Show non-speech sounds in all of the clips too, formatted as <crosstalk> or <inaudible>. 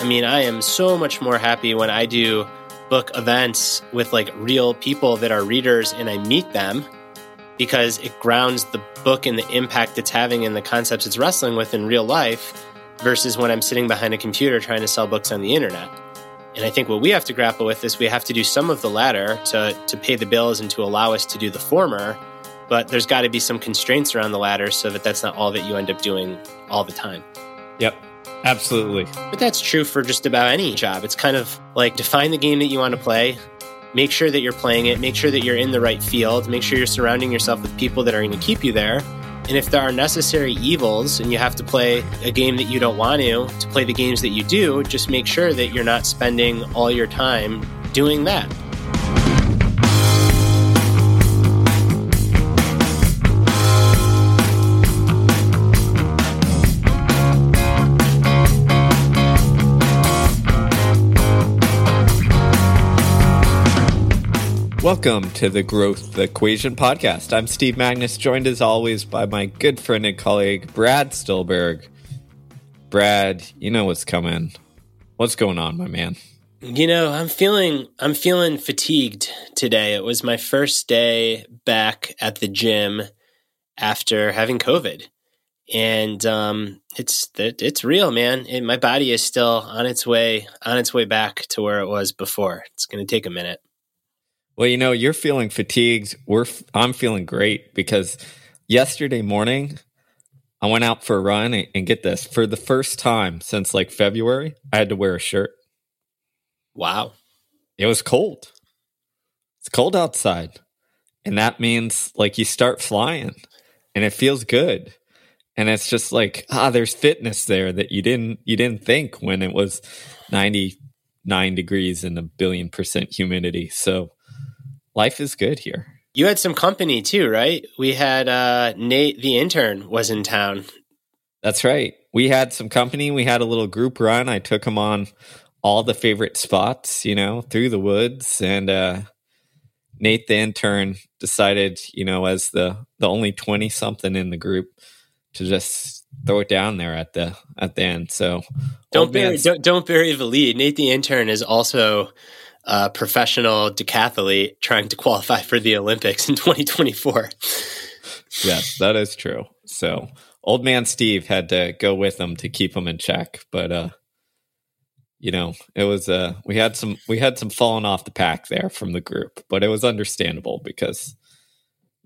I mean, I am so much more happy when I do book events with like real people that are readers and I meet them because it grounds the book and the impact it's having and the concepts it's wrestling with in real life versus when I'm sitting behind a computer trying to sell books on the internet. And I think what we have to grapple with is we have to do some of the latter to, to pay the bills and to allow us to do the former. But there's got to be some constraints around the latter so that that's not all that you end up doing all the time. Yep. Absolutely. But that's true for just about any job. It's kind of like define the game that you want to play, make sure that you're playing it, make sure that you're in the right field, make sure you're surrounding yourself with people that are going to keep you there. And if there are necessary evils and you have to play a game that you don't want to, to play the games that you do, just make sure that you're not spending all your time doing that. Welcome to the Growth Equation podcast. I'm Steve Magness, joined as always by my good friend and colleague, Brad Stulberg. Brad, you know what's coming. What's going on, my man? You know, I'm feeling I'm feeling fatigued today. It was my first day back at the gym after having COVID. And um, it's it's real, man. And my body is still on its way on its way back to where it was before. It's going to take a minute. Well, you know, you're feeling fatigued. We're I'm feeling great because yesterday morning I went out for a run and, and get this for the first time since like February. I had to wear a shirt. Wow, it was cold. It's cold outside, and that means like you start flying, and it feels good. And it's just like ah, there's fitness there that you didn't you didn't think when it was ninety nine degrees and a billion percent humidity. So life is good here. You had some company too, right? We had uh, Nate, the intern, was in town. That's right. We had some company. We had a little group run. I took him on all the favorite spots, you know, through the woods. And uh, Nate, the intern, decided, you know, as the the only twenty something in the group, to just throw it down there at the at the end. So don't bury don't, don't bury the lead. Nate, the intern, is also a professional decathlete trying to qualify for the Olympics in <laughs> 2024. yes, that is true. So old man Steve had to go with him to keep him in check, but uh you know, it was uh we had some we had some falling off the pack there from the group, but it was understandable because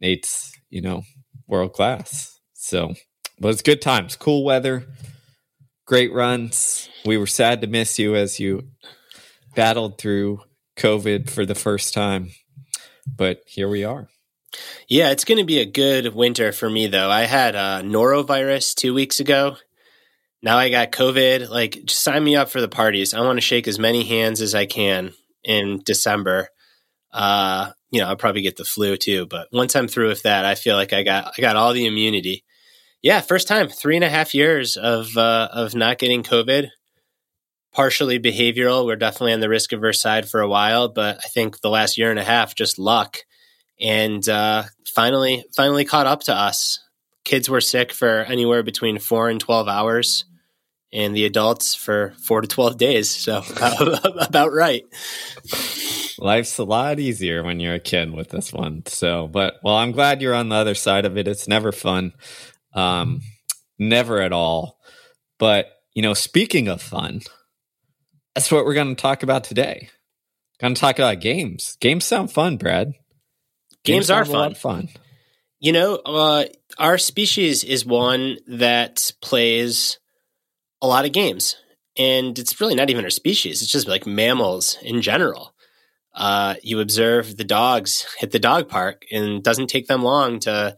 Nate's, you know, world class. So, but it's good times, cool weather, great runs. We were sad to miss you as you battled through COVID for the first time, but here we are. Yeah, it's going to be a good winter for me, though. I had a norovirus two weeks ago. Now I got COVID. Like, just sign me up for the parties. I want to shake as many hands as I can in December. Uh, you know, I'll probably get the flu too, but once I'm through with that, I feel like I got I got all the immunity. Yeah, first time, three and a half years of uh, of not getting COVID partially behavioral. We're definitely on the risk averse side for a while, but I think the last year and a half, just luck, and uh, finally, finally caught up to us. Kids were sick for anywhere between four and twelve hours, and the adults for four to twelve days. So <laughs> about right. Life's a lot easier when you're a kid with this one. So, but well, I'm glad you're on the other side of it. It's never fun, um, never at all. But you know, speaking of fun, that's what we're going to talk about today. Going to talk about games. Games sound fun, Brad. Games, games are fun. fun. You know, uh, our species is one that plays a lot of games, and it's really not even our species. It's just like mammals in general. Uh, you observe the dogs at the dog park, and it doesn't take them long to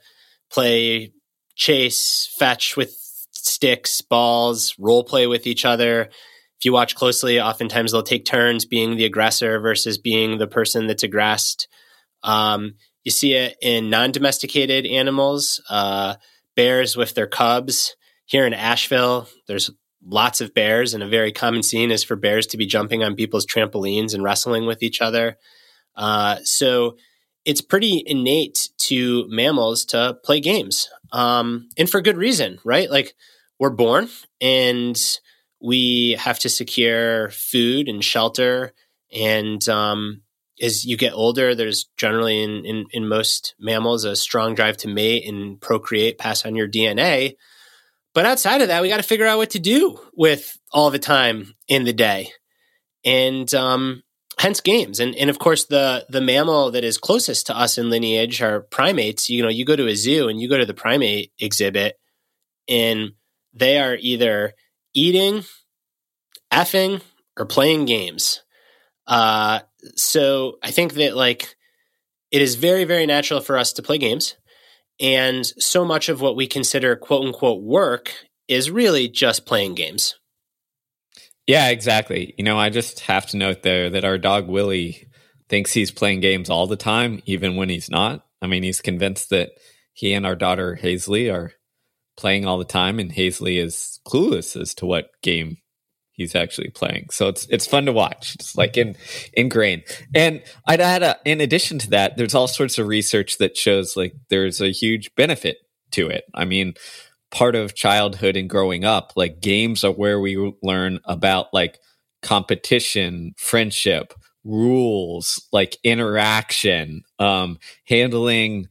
play chase, fetch with sticks, balls, role play with each other if you watch closely, oftentimes they'll take turns being the aggressor versus being the person that's aggressed. Um, you see it in non domesticated animals, uh, bears with their cubs. Here in Asheville, there's lots of bears, and a very common scene is for bears to be jumping on people's trampolines and wrestling with each other. Uh, so it's pretty innate to mammals to play games, um, and for good reason, right? Like we're born and we have to secure food and shelter. And um, as you get older, there's generally in, in, in most mammals a strong drive to mate and procreate, pass on your DNA. But outside of that, we got to figure out what to do with all the time in the day. And um, hence games. And and of course the the mammal that is closest to us in lineage are primates. You know, you go to a zoo and you go to the primate exhibit and they are either eating, effing, or playing games. Uh, so I think that like it is very, very natural for us to play games. And so much of what we consider quote unquote work is really just playing games. Yeah, exactly. You know, I just have to note there that our dog Willie thinks he's playing games all the time, even when he's not. I mean, he's convinced that he and our daughter Hazley are playing all the time, and Hazley is clueless as to what game he's actually playing. So it's it's fun to watch. It's like in ingrained. And I'd add a, in addition to that, there's all sorts of research that shows like there's a huge benefit to it. I mean, part of childhood and growing up. Like games are where we learn about like competition, friendship, rules, like interaction, um, handling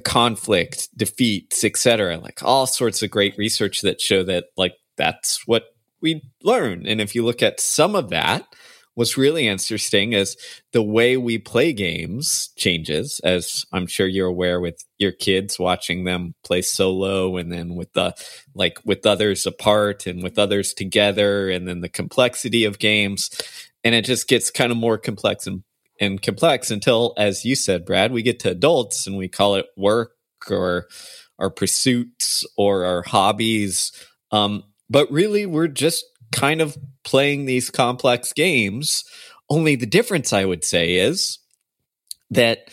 conflict, defeats, etc. Like all sorts of great research that show that like that's what we learn. And if you look at some of that, what's really interesting is the way we play games changes as i'm sure you're aware with your kids watching them play solo and then with the like with others apart and with others together and then the complexity of games and it just gets kind of more complex and, and complex until as you said brad we get to adults and we call it work or our pursuits or our hobbies um, but really we're just kind of playing these complex games. Only the difference, I would say, is that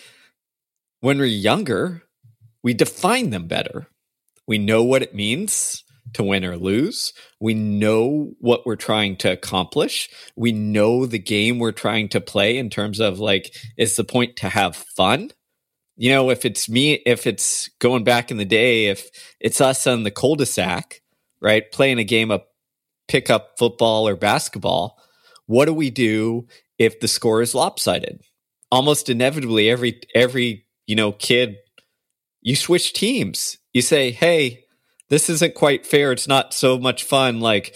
when we're younger, we define them better. We know what it means to win or lose. We know what we're trying to accomplish. We know the game we're trying to play in terms of like, is the point to have fun? You know, if it's me, if it's going back in the day, if it's us on the cul-de-sac, right, playing a game of pickup football or basketball, what do we do if the score is lopsided? Almost inevitably, every every you know kid, you switch teams. You say, "Hey, this isn't quite fair. It's not so much fun." Like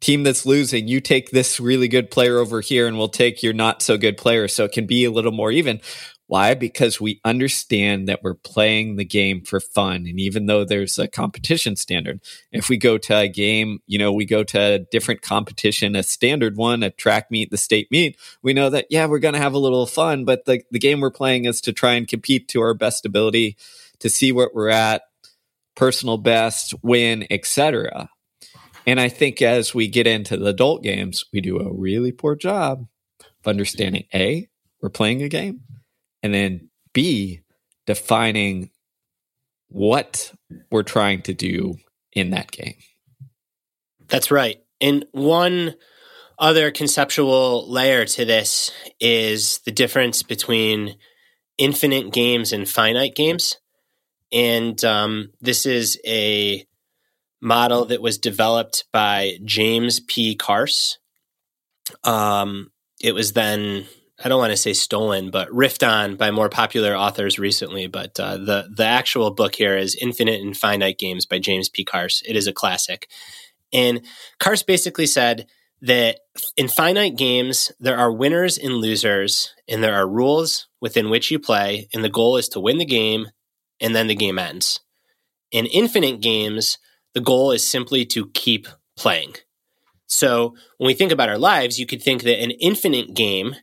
team that's losing, you take this really good player over here, and we'll take your not so good player, so it can be a little more even. Why? Because we understand that we're playing the game for fun. And even though there's a competition standard, if we go to a game, you know, we go to a different competition, a standard one, a track meet, the state meet, we know that, yeah, we're going to have a little fun, but the, the game we're playing is to try and compete to our best ability, to see what we're at, personal best, win, etc. And I think as we get into the adult games, we do a really poor job of understanding A, we're playing a game and then B, defining what we're trying to do in that game. That's right. And one other conceptual layer to this is the difference between infinite games and finite games. And um, this is a model that was developed by James P. Carse. Um, it was then I don't want to say stolen, but riffed on by more popular authors recently. But uh, the the actual book here is Infinite and Finite Games by James P. Carse. It is a classic, and Carse basically said that in finite games there are winners and losers, and there are rules within which you play, and the goal is to win the game, and then the game ends. In infinite games, the goal is simply to keep playing. So when we think about our lives, you could think that an infinite game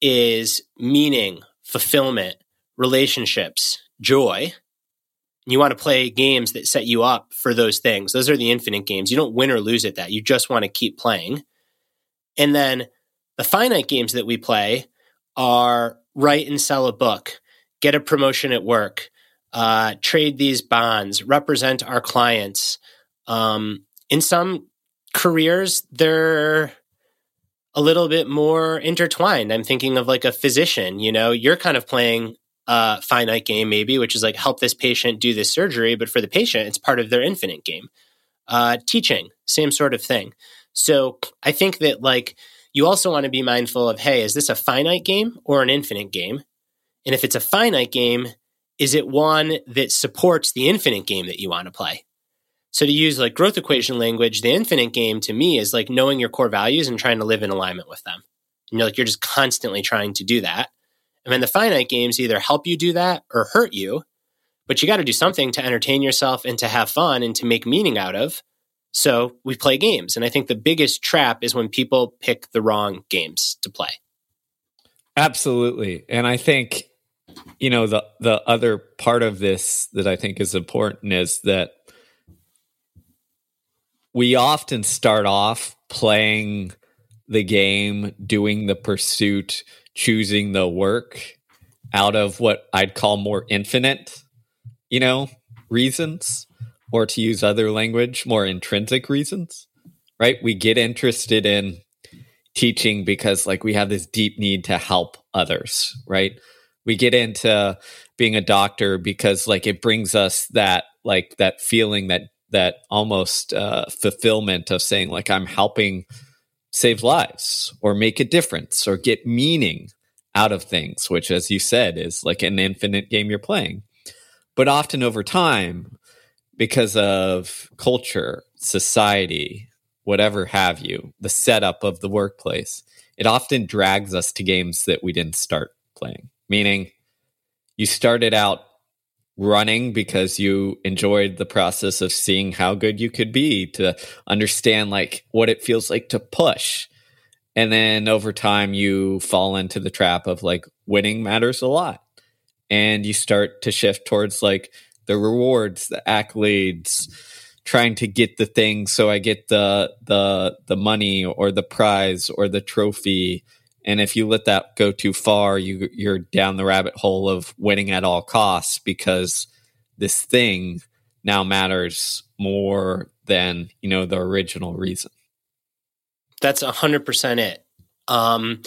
is meaning, fulfillment, relationships, joy. You want to play games that set you up for those things. Those are the infinite games. You don't win or lose at that. You just want to keep playing. And then the finite games that we play are write and sell a book, get a promotion at work, uh, trade these bonds, represent our clients. Um, in some careers, they're a little bit more intertwined. I'm thinking of like a physician, you know, you're kind of playing a finite game maybe, which is like help this patient do this surgery, but for the patient, it's part of their infinite game. Uh, teaching, same sort of thing. So I think that like you also want to be mindful of hey, is this a finite game or an infinite game? And if it's a finite game, is it one that supports the infinite game that you want to play? So to use like growth equation language, the infinite game to me is like knowing your core values and trying to live in alignment with them. And you're like you're just constantly trying to do that. And then the finite games either help you do that or hurt you. But you got to do something to entertain yourself and to have fun and to make meaning out of. So we play games. And I think the biggest trap is when people pick the wrong games to play. Absolutely. And I think, you know, the the other part of this that I think is important is that we often start off playing the game, doing the pursuit, choosing the work out of what I'd call more infinite, you know, reasons or to use other language, more intrinsic reasons, right? We get interested in teaching because like we have this deep need to help others, right? We get into being a doctor because like it brings us that like that feeling that that almost uh, fulfillment of saying like I'm helping save lives or make a difference or get meaning out of things, which as you said is like an infinite game you're playing. But often over time, because of culture, society, whatever have you, the setup of the workplace, it often drags us to games that we didn't start playing. Meaning, you started out running because you enjoyed the process of seeing how good you could be to understand like what it feels like to push and then over time you fall into the trap of like winning matters a lot and you start to shift towards like the rewards, the accolades, trying to get the thing so I get the the the money or the prize or the trophy. And if you let that go too far, you you're down the rabbit hole of winning at all costs because this thing now matters more than, you know, the original reason. That's a hundred percent it. Um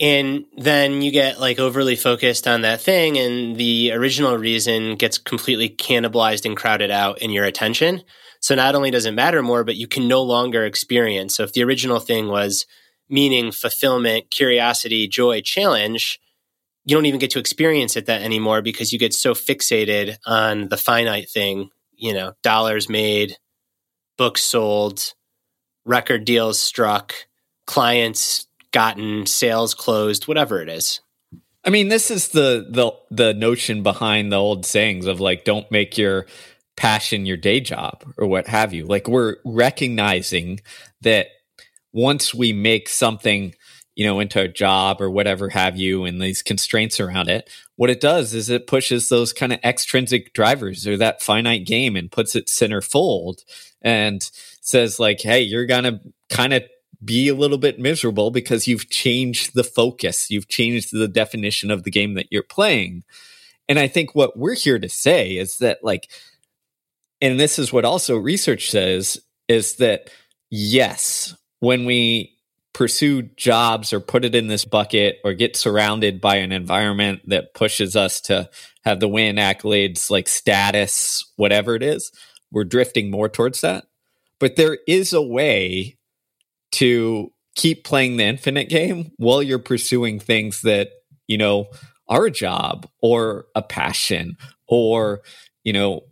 and then you get like overly focused on that thing and the original reason gets completely cannibalized and crowded out in your attention so not only does it matter more but you can no longer experience so if the original thing was meaning fulfillment curiosity joy challenge you don't even get to experience it that anymore because you get so fixated on the finite thing you know dollars made books sold record deals struck clients gotten, sales closed, whatever it is. I mean, this is the the the notion behind the old sayings of like don't make your passion your day job or what have you. Like we're recognizing that once we make something, you know, into a job or whatever have you and these constraints around it, what it does is it pushes those kind of extrinsic drivers or that finite game and puts it center fold and says like, hey, you're gonna kind of be a little bit miserable because you've changed the focus, you've changed the definition of the game that you're playing. And I think what we're here to say is that, like, and this is what also research says is that yes, when we pursue jobs or put it in this bucket or get surrounded by an environment that pushes us to have the win accolades like status, whatever it is, we're drifting more towards that. But there is a way to keep playing the infinite game while you're pursuing things that, you know, are a job or a passion or, you know,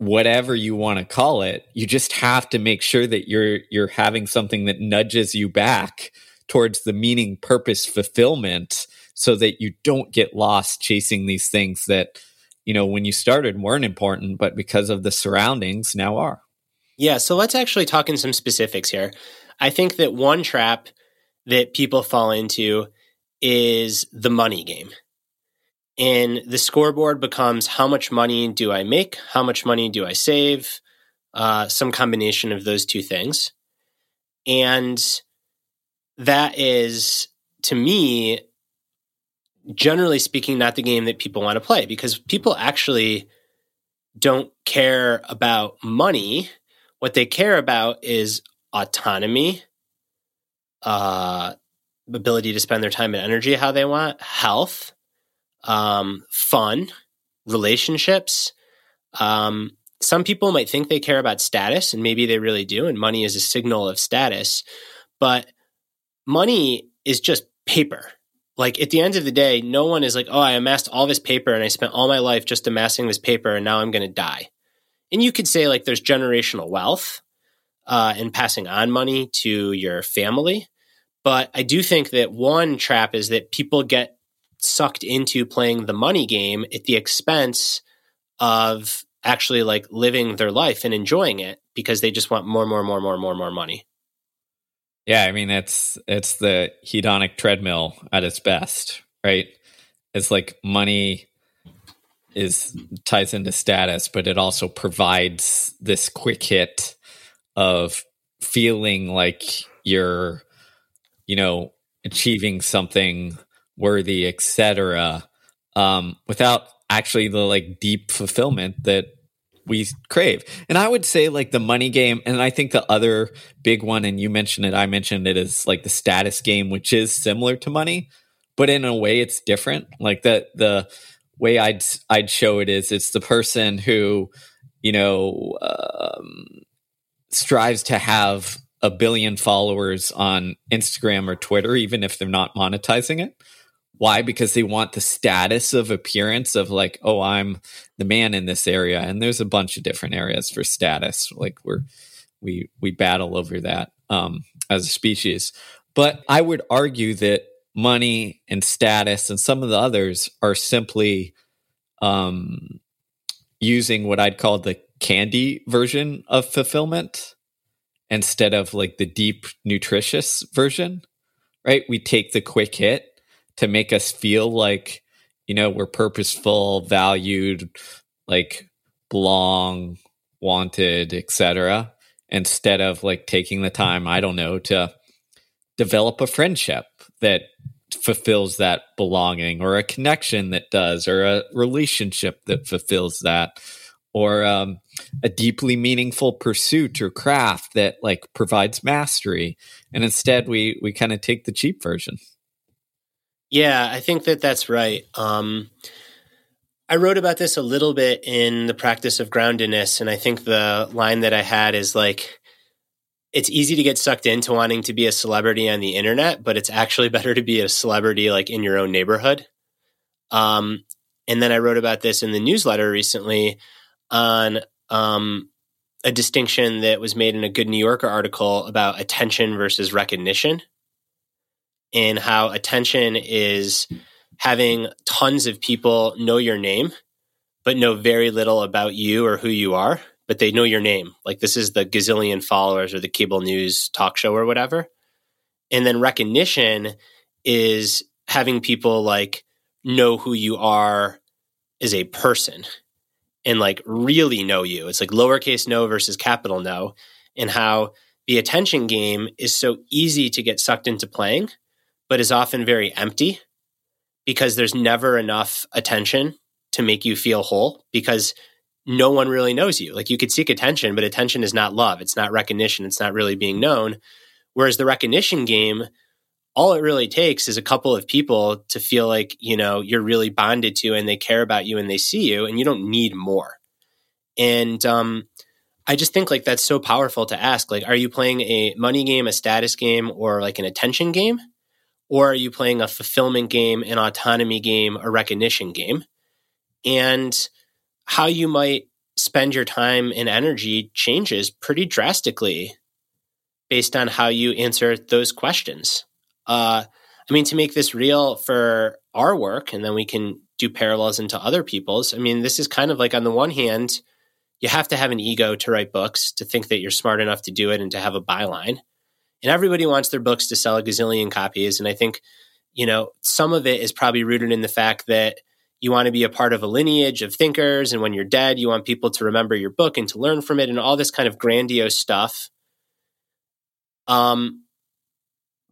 whatever you want to call it. You just have to make sure that you're you're having something that nudges you back towards the meaning, purpose, fulfillment so that you don't get lost chasing these things that, you know, when you started weren't important, but because of the surroundings now are. Yeah, so let's actually talk in some specifics here. I think that one trap that people fall into is the money game. And the scoreboard becomes how much money do I make? How much money do I save? Uh, some combination of those two things. And that is, to me, generally speaking, not the game that people want to play because people actually don't care about money. What they care about is autonomy, uh, ability to spend their time and energy how they want, health, um, fun, relationships, um, some people might think they care about status, and maybe they really do, and money is a signal of status. But money is just paper. Like at the end of the day, no one is like, oh, I amassed all this paper and I spent all my life just amassing this paper and now I'm going to die. And you could say like there's generational wealth uh, and passing on money to your family. But I do think that one trap is that people get sucked into playing the money game at the expense of actually like living their life and enjoying it because they just want more, more, more, more, more, more money. Yeah, I mean it's it's the hedonic treadmill at its best, right? It's like money is ties into status, but it also provides this quick hit of feeling like you're, you know, achieving something worthy, etc., um, without actually the like deep fulfillment that we crave. And I would say like the money game, and I think the other big one, and you mentioned it, I mentioned it, is like the status game, which is similar to money, but in a way it's different. Like the the way I'd I'd show it is it's the person who you know um, strives to have a billion followers on Instagram or Twitter, even if they're not monetizing it. Why? Because they want the status of appearance of like, oh, I'm the man in this area. And there's a bunch of different areas for status. Like we're we we battle over that um, as a species. But I would argue that money and status and some of the others are simply um, using what I'd call the candy version of fulfillment instead of like the deep nutritious version. Right? We take the quick hit to make us feel like you know we're purposeful valued like belong wanted etc instead of like taking the time i don't know to develop a friendship that fulfills that belonging or a connection that does or a relationship that fulfills that or um, a deeply meaningful pursuit or craft that like provides mastery. And instead we we kind of take the cheap version yeah, I think that that's right. Um, I wrote about this a little bit in the practice of groundedness, and I think the line that I had is like, it's easy to get sucked into wanting to be a celebrity on the internet, but it's actually <laughs> better to be a celebrity like in your own neighborhood. Um, and then I wrote about this in the newsletter recently on um, a distinction that was made in a Good New Yorker article about attention versus recognition in how attention is having tons of people know your name, but know very little about you or who you are, but they know your name. Like this is the gazillion followers or the cable news talk show or whatever. And then recognition is having people like know who you are as a person and like really know you. It's like lowercase no versus capital no, and how the attention game is so easy to get sucked into playing but is often very empty because there's never enough attention to make you feel whole because no one really knows you. Like you could seek attention, but attention is not love. It's not recognition. It's not really being known. Whereas the recognition game, all it really takes is a couple of people to feel like, you know, you're really bonded to and they care about you and they see you and you don't need more. And um, I just think like that's so powerful to ask. Like, are you playing a money game, a status game, or like an attention game? Or are you playing a fulfillment game, an autonomy game, a recognition game? And how you might spend your time and energy changes pretty drastically based on how you answer those questions. Uh, I mean, to make this real for our work, and then we can do parallels into other people's. I mean, this is kind of like on the one hand, you have to have an ego to write books, to think that you're smart enough to do it, and to have a byline and everybody wants their books to sell a gazillion copies. And I think, you know, some of it is probably rooted in the fact that you want to be a part of a lineage of thinkers. And when you're dead, you want people to remember your book and to learn from it and all this kind of grandiose stuff. Um,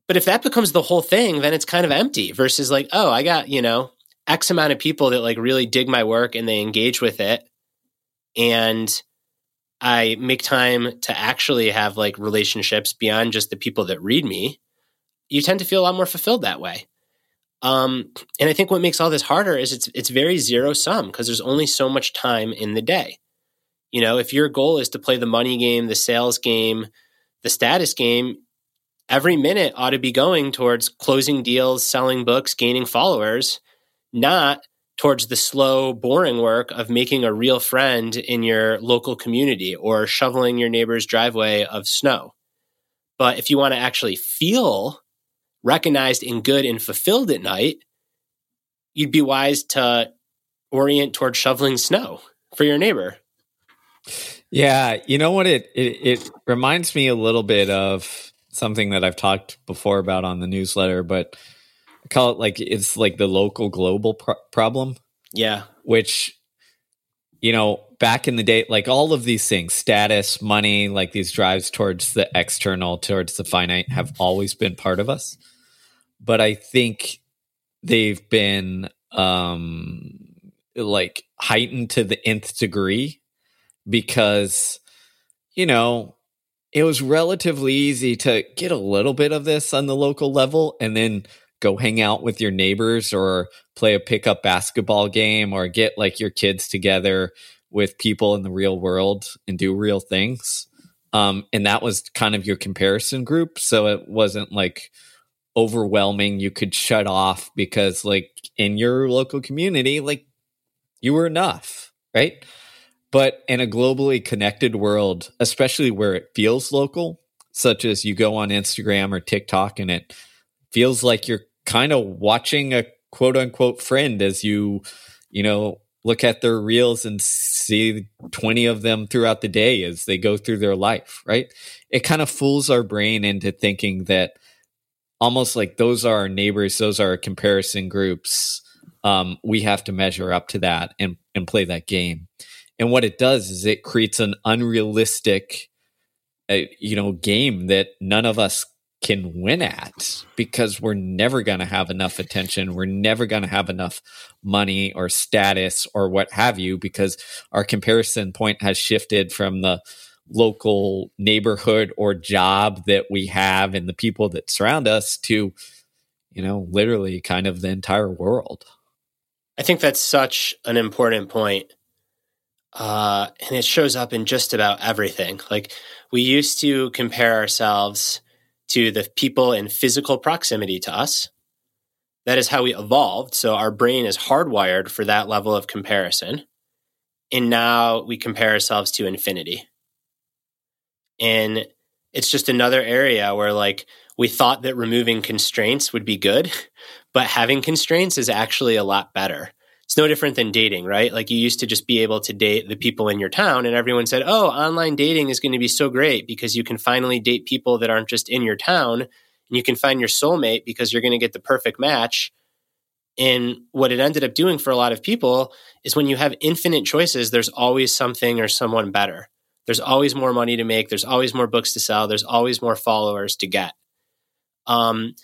but if that becomes the whole thing, then it's kind of empty versus like, oh, I got, you know, X amount of people that like really dig my work and they engage with it. And I make time to actually have like relationships beyond just the people that read me, you tend to feel a lot more fulfilled that way. Um, and I think what makes all this harder is it's it's very zero sum because there's only so much time in the day. You know, if your goal is to play the money game, the sales game, the status game, every minute ought to be going towards closing deals, selling books, gaining followers, not towards the slow, boring work of making a real friend in your local community or shoveling your neighbor's driveway of snow. But if you want to actually feel recognized and good and fulfilled at night, you'd be wise to orient towards shoveling snow for your neighbor. Yeah, you know what it, it it reminds me a little bit of something that I've talked before about on the newsletter, but I call it like it's like the local global pro- problem. Yeah, which you know back in the day, like all of these things, status, money, like these drives towards the external, towards the finite, have always been part of us. But I think they've been um like heightened to the nth degree because you know it was relatively easy to get a little bit of this on the local level and then go hang out with your neighbors or play a pickup basketball game or get like your kids together with people in the real world and do real things. Um, and that was kind of your comparison group. So it wasn't like overwhelming. You could shut off because, like, in your local community, like, you were enough, right? But in a globally connected world, especially where it feels local, such as you go on Instagram or TikTok and it feels like you're kind of watching a quote unquote friend as you, you know, look at their reels and see 20 of them throughout the day as they go through their life, right? It kind of fools our brain into thinking that almost like those are our neighbors, those are our comparison groups. Um, we have to measure up to that and, and play that game. And what it does is it creates an unrealistic, uh, you know, game that none of us can win at because we're never going to have enough attention. We're never going to have enough money or status or what have you because our comparison point has shifted from the local neighborhood or job that we have and the people that surround us to, you know, literally kind of the entire world. I think that's such an important point. Uh, and it shows up in just about everything. Like we used to compare ourselves to the people in physical proximity to us. That is how we evolved. So our brain is hardwired for that level of comparison. And now we compare ourselves to infinity. And it's just another area where, like, we thought that removing constraints would be good, <laughs> but having constraints is actually a lot better it's no different than dating, right? Like you used to just be able to date the people in your town, and everyone said, oh, online dating is going to be so great because you can finally date people that aren't just in your town and you can find your soulmate because you're going to get the perfect match. And what it ended up doing for a lot of people is when you have infinite choices, there's always something or someone better. There's always more money to make. There's always more books to sell. There's always more followers to get. Um,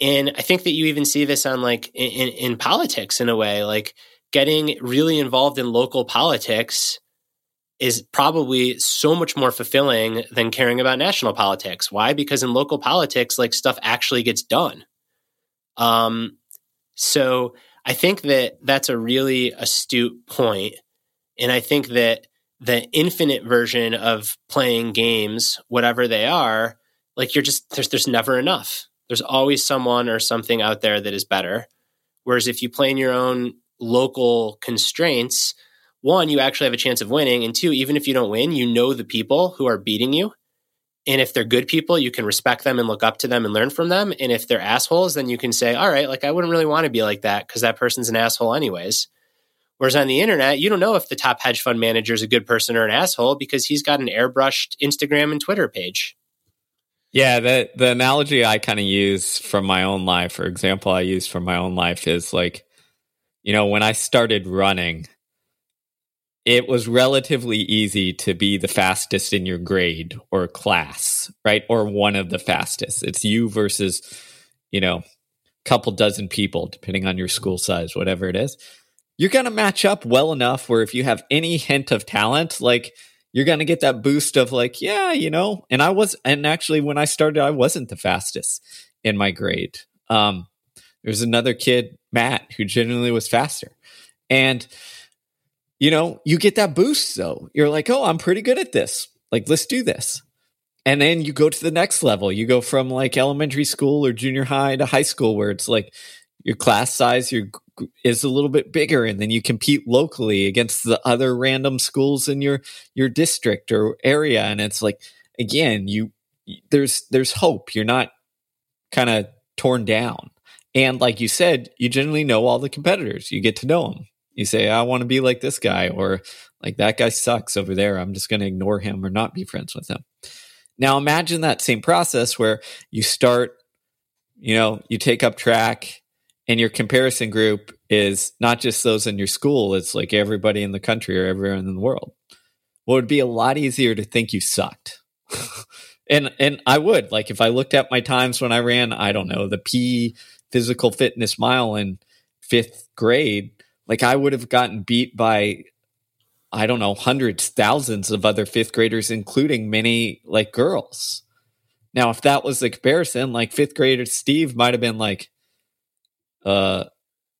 and I think that you even see this on like in, in politics in a way, like getting really involved in local politics is probably so much more fulfilling than caring about national politics. Why? Because in local politics, like stuff actually gets done. Um, so I think that that's a really astute point, and I think that the infinite version of playing games, whatever they are, like you're just there's there's never enough. There's always someone or something out there that is better. Whereas if you play in your own local constraints, one, you actually have a chance of winning. And two, even if you don't win, you know the people who are beating you. And if they're good people, you can respect them and look up to them and learn from them. And if they're assholes, then you can say, all right, like I wouldn't really want to be like that because that person's an asshole anyways. Whereas on the internet, you don't know if the top hedge fund manager is a good person or an asshole because he's got an airbrushed Instagram and Twitter page. Yeah, the the analogy I kind of use from my own life, for example, I use from my own life is like, you know, when I started running, it was relatively easy to be the fastest in your grade or class, right? Or one of the fastest. It's you versus, you know, a couple dozen people, depending on your school size, whatever it is. You're to match up well enough where if you have any hint of talent, like you're going to get that boost of like, yeah, you know, and I was, and actually when I started, I wasn't the fastest in my grade. Um, there's another kid, Matt, who genuinely was faster. And you know, you get that boost though. You're like, oh, I'm pretty good at this. Like, let's do this. And then you go to the next level. You go from like elementary school or junior high to high school where it's like your class size your is a little bit bigger and then you compete locally against the other random schools in your your district or area and it's like again you there's there's hope you're not kind of torn down and like you said you generally know all the competitors you get to know them you say, I want to be like this guy, or like that guy sucks over there. I'm just going to ignore him or not be friends with him. Now imagine that same process where you start, you know, you take up track and your comparison group is not just those in your school, it's like everybody in the country or everyone in the world. Well, it'd be a lot easier to think you sucked. <laughs> and and I would like if I looked at my times when I ran, I don't know, the P physical fitness mile in fifth grade, like I would have gotten beat by I don't know, hundreds, thousands of other fifth graders, including many like girls. Now, if that was the comparison, like fifth grader Steve might have been like, uh,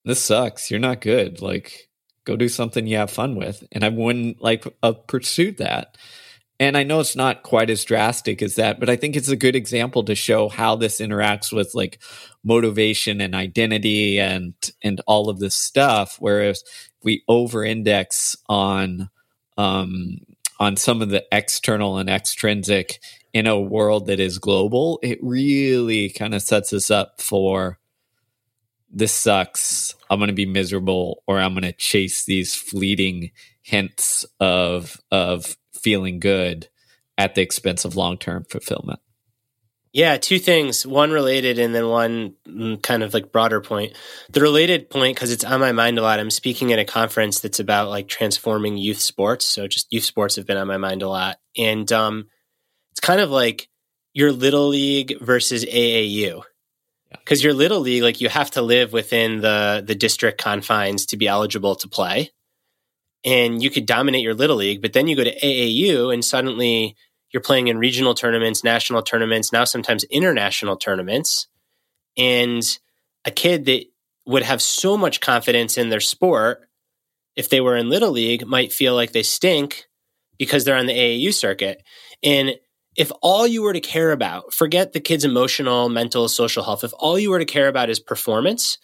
this sucks. You're not good. Like, go do something you have fun with. And I wouldn't like have pursued that. And I know it's not quite as drastic as that, but I think it's a good example to show how this interacts with like motivation and identity and and all of this stuff. Whereas we over index on um on some of the external and extrinsic in a world that is global, it really kind of sets us up for this sucks. I'm going to be miserable or I'm going to chase these fleeting hints of of feeling good at the expense of long term fulfillment. Yeah, two things. One related, and then one mm, kind of like broader point. The related point, because it's on my mind a lot. I'm speaking at a conference that's about like transforming youth sports. So just youth sports have been on my mind a lot, and um, it's kind of like your little league versus AAU. Because your little league, like you have to live within the the district confines to be eligible to play and you could dominate your little league, but then you go to AAU and suddenly you're playing in regional tournaments, national tournaments, now sometimes international tournaments. And a kid that would have so much confidence in their sport if they were in little league might feel like they stink because they're on the AAU circuit. And if all you were to care about, forget the kid's emotional, mental, social health, if all you were to care about is performance,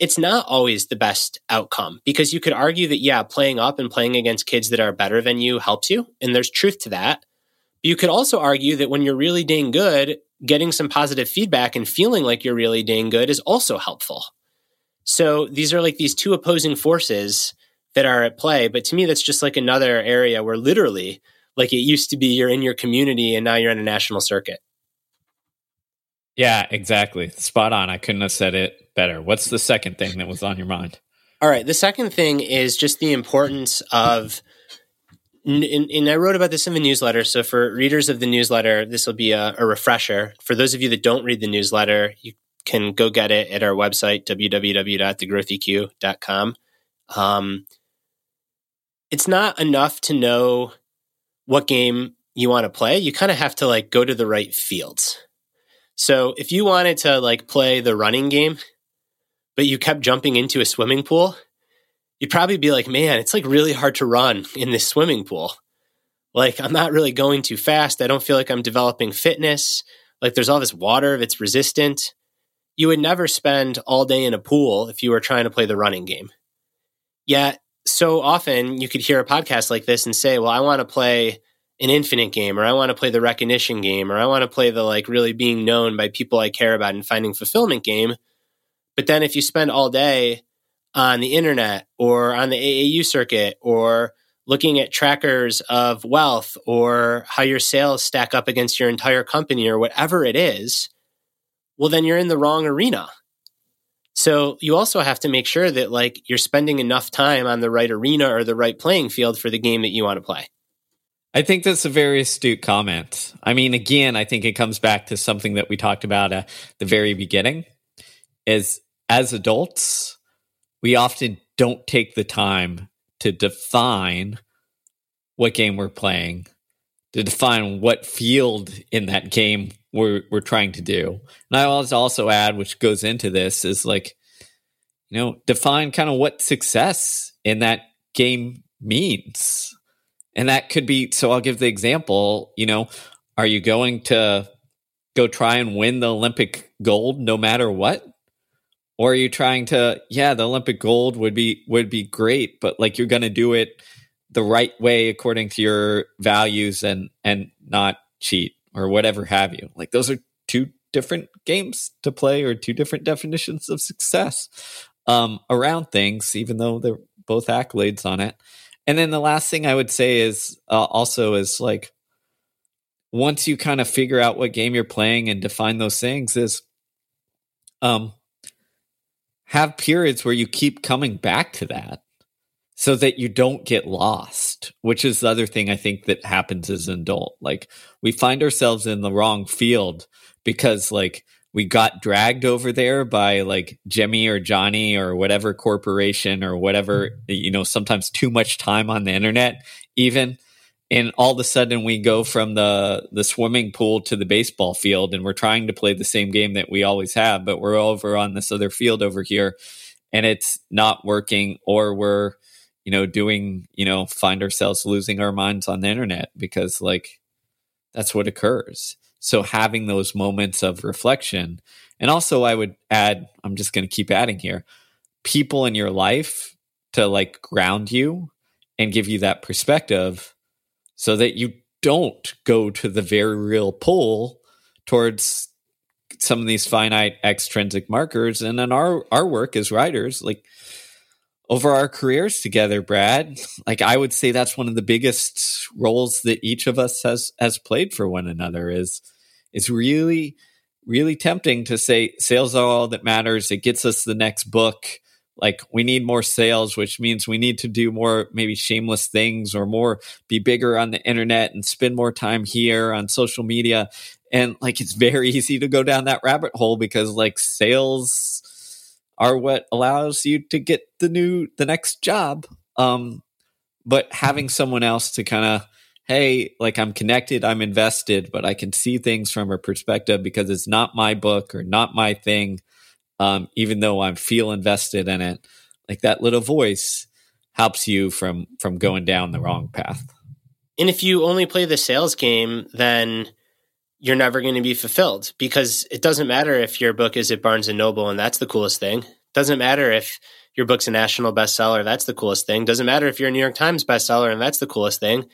it's not always the best outcome because you could argue that, yeah, playing up and playing against kids that are better than you helps you. And there's truth to that. You could also argue that when you're really dang good, getting some positive feedback and feeling like you're really dang good is also helpful. So these are like these two opposing forces that are at play. But to me, that's just like another area where literally, like it used to be, you're in your community and now you're in a national circuit. Yeah, exactly. Spot on. I couldn't have said it better. What's the second thing that was on your mind? All right. The second thing is just the importance of, and, and I wrote about this in the newsletter. So for readers of the newsletter, this will be a, a refresher. For those of you that don't read the newsletter, you can go get it at our website, www.thegrowtheq.com. Um, it's not enough to know what game you want to play. You kind of have to like go to the right fields. So if you wanted to like play the running game, but you kept jumping into a swimming pool, you'd probably be like, man, it's like really hard to run in this swimming pool. Like I'm not really going too fast. I don't feel like I'm developing fitness. Like there's all this water, it's resistant. You would never spend all day in a pool if you were trying to play the running game. Yet so often you could hear a podcast like this and say, well, I want to play an infinite game or I want to play the recognition game or I want to play the like really being known by people I care about and finding fulfillment game. But then if you spend all day on the internet or on the AAU circuit or looking at trackers of wealth or how your sales stack up against your entire company or whatever it is, well, then you're in the wrong arena. So you also have to make sure that like you're spending enough time on the right arena or the right playing field for the game that you want to play. I think that's a very astute comment. I mean, again, I think it comes back to something that we talked about at the very beginning is as adults, we often don't take the time to define what game we're playing, to define what field in that game we're we're trying to do. And I always also add, which goes into this, is like, you know, define kind of what success in that game means. And that could be so I'll give the example, you know, are you going to go try and win the Olympic gold no matter what? Or are you trying to yeah, the Olympic gold would be would be great, but like you're going to do it the right way according to your values and and not cheat or whatever have you. Like those are two different games to play or two different definitions of success um, around things, even though they're both accolades on it. And then the last thing I would say is uh, also is like once you kind of figure out what game you're playing and define those things is um have periods where you keep coming back to that so that you don't get lost, which is the other thing I think that happens as an adult. Like we find ourselves in the wrong field because like we got dragged over there by like Jimmy or Johnny or whatever corporation or whatever, mm-hmm. you know, sometimes too much time on the internet, even. And all of a sudden we go from the the swimming pool to the baseball field and we're trying to play the same game that we always have, but we're over on this other field over here and it's not working or we're, you know, doing, you know, find ourselves losing our minds on the internet because like that's what occurs. So having those moments of reflection. And also, I would add, I'm just going to keep adding here people in your life to like ground you and give you that perspective so that you don't go to the very real pull towards some of these finite extrinsic markers and then our our work as writers like over our careers together brad like i would say that's one of the biggest roles that each of us has has played for one another is is really, really tempting to say sales are all that matters. It gets us the next book. Like we need more sales, which means we need to do more maybe shameless things or more be bigger on the internet and spend more time here on social media. And like it's very <laughs> easy to go down that rabbit hole because like sales are what allows you to get the new the next job. Um, but having someone else to kind of hey, like I'm connected, I'm invested, but I can see things from a perspective because it's not my book or not my thing. Um, even though I feel invested in it, like that little voice helps you from from going down the wrong path. And if you only play the sales game, then you're never going to be fulfilled because it doesn't matter if your book is at Barnes and Noble and that's the coolest thing. It doesn't matter if your book's a national bestseller, that's the coolest thing. Doesn't matter if you're a New York Times bestseller and that's the coolest thing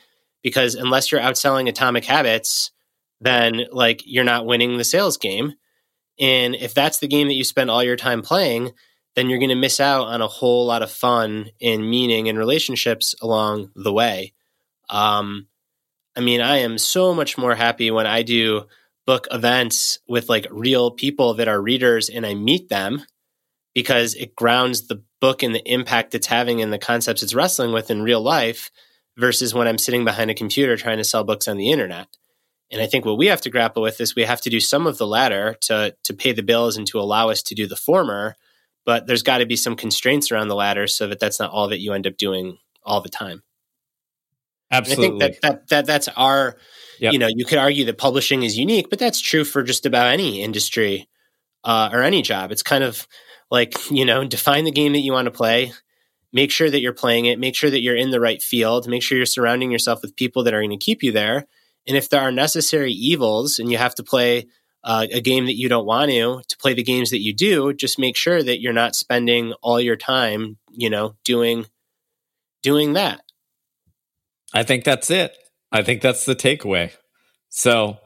because unless you're outselling atomic habits then like you're not winning the sales game and if that's the game that you spend all your time playing then you're going to miss out on a whole lot of fun and meaning and relationships along the way um, i mean i am so much more happy when i do book events with like real people that are readers and i meet them because it grounds the book and the impact it's having and the concepts it's wrestling with in real life versus when I'm sitting behind a computer trying to sell books on the internet. And I think what we have to grapple with is we have to do some of the latter to to pay the bills and to allow us to do the former. But there's got to be some constraints around the latter so that that's not all that you end up doing all the time. Absolutely. I think that, that, that that's our, yep. you know, you could argue that publishing is unique, but that's true for just about any industry uh, or any job. It's kind of like, you know, define the game that you want to play, make sure that you're playing it, make sure that you're in the right field, make sure you're surrounding yourself with people that are going to keep you there. And if there are necessary evils and you have to play uh, a game that you don't want to, to play the games that you do, just make sure that you're not spending all your time, you know, doing doing that. I think that's it. I think that's the takeaway. So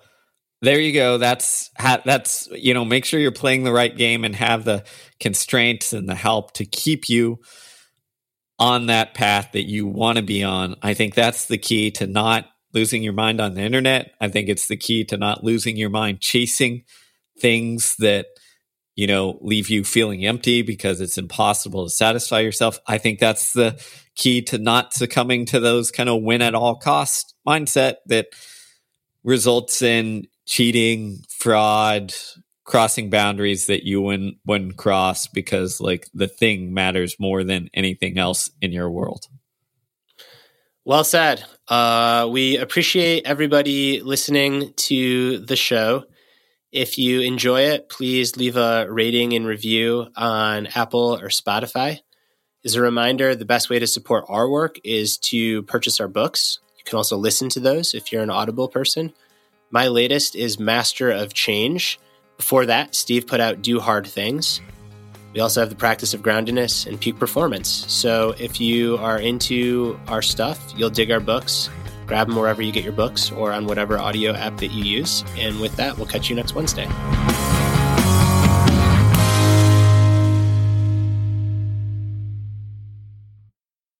there you go. That's that's you know, make sure you're playing the right game and have the constraints and the help to keep you on that path that you want to be on. I think that's the key to not losing your mind on the internet. I think it's the key to not losing your mind chasing things that you know leave you feeling empty because it's impossible to satisfy yourself. I think that's the key to not succumbing to those kind of win at all cost mindset that results in cheating, fraud, crossing boundaries that you wouldn't wouldn't cross because like the thing matters more than anything else in your world. Well said. Uh, we appreciate everybody listening to the show. If you enjoy it, please leave a rating and review on Apple or Spotify. As a reminder, the best way to support our work is to purchase our books. You can also listen to those if you're an Audible person. My latest is Master of Change. Before that, Steve put out Do Hard Things. We also have the practice of groundedness and peak performance. So if you are into our stuff, you'll dig our books. Grab them wherever you get your books or on whatever audio app that you use. And with that, we'll catch you next Wednesday.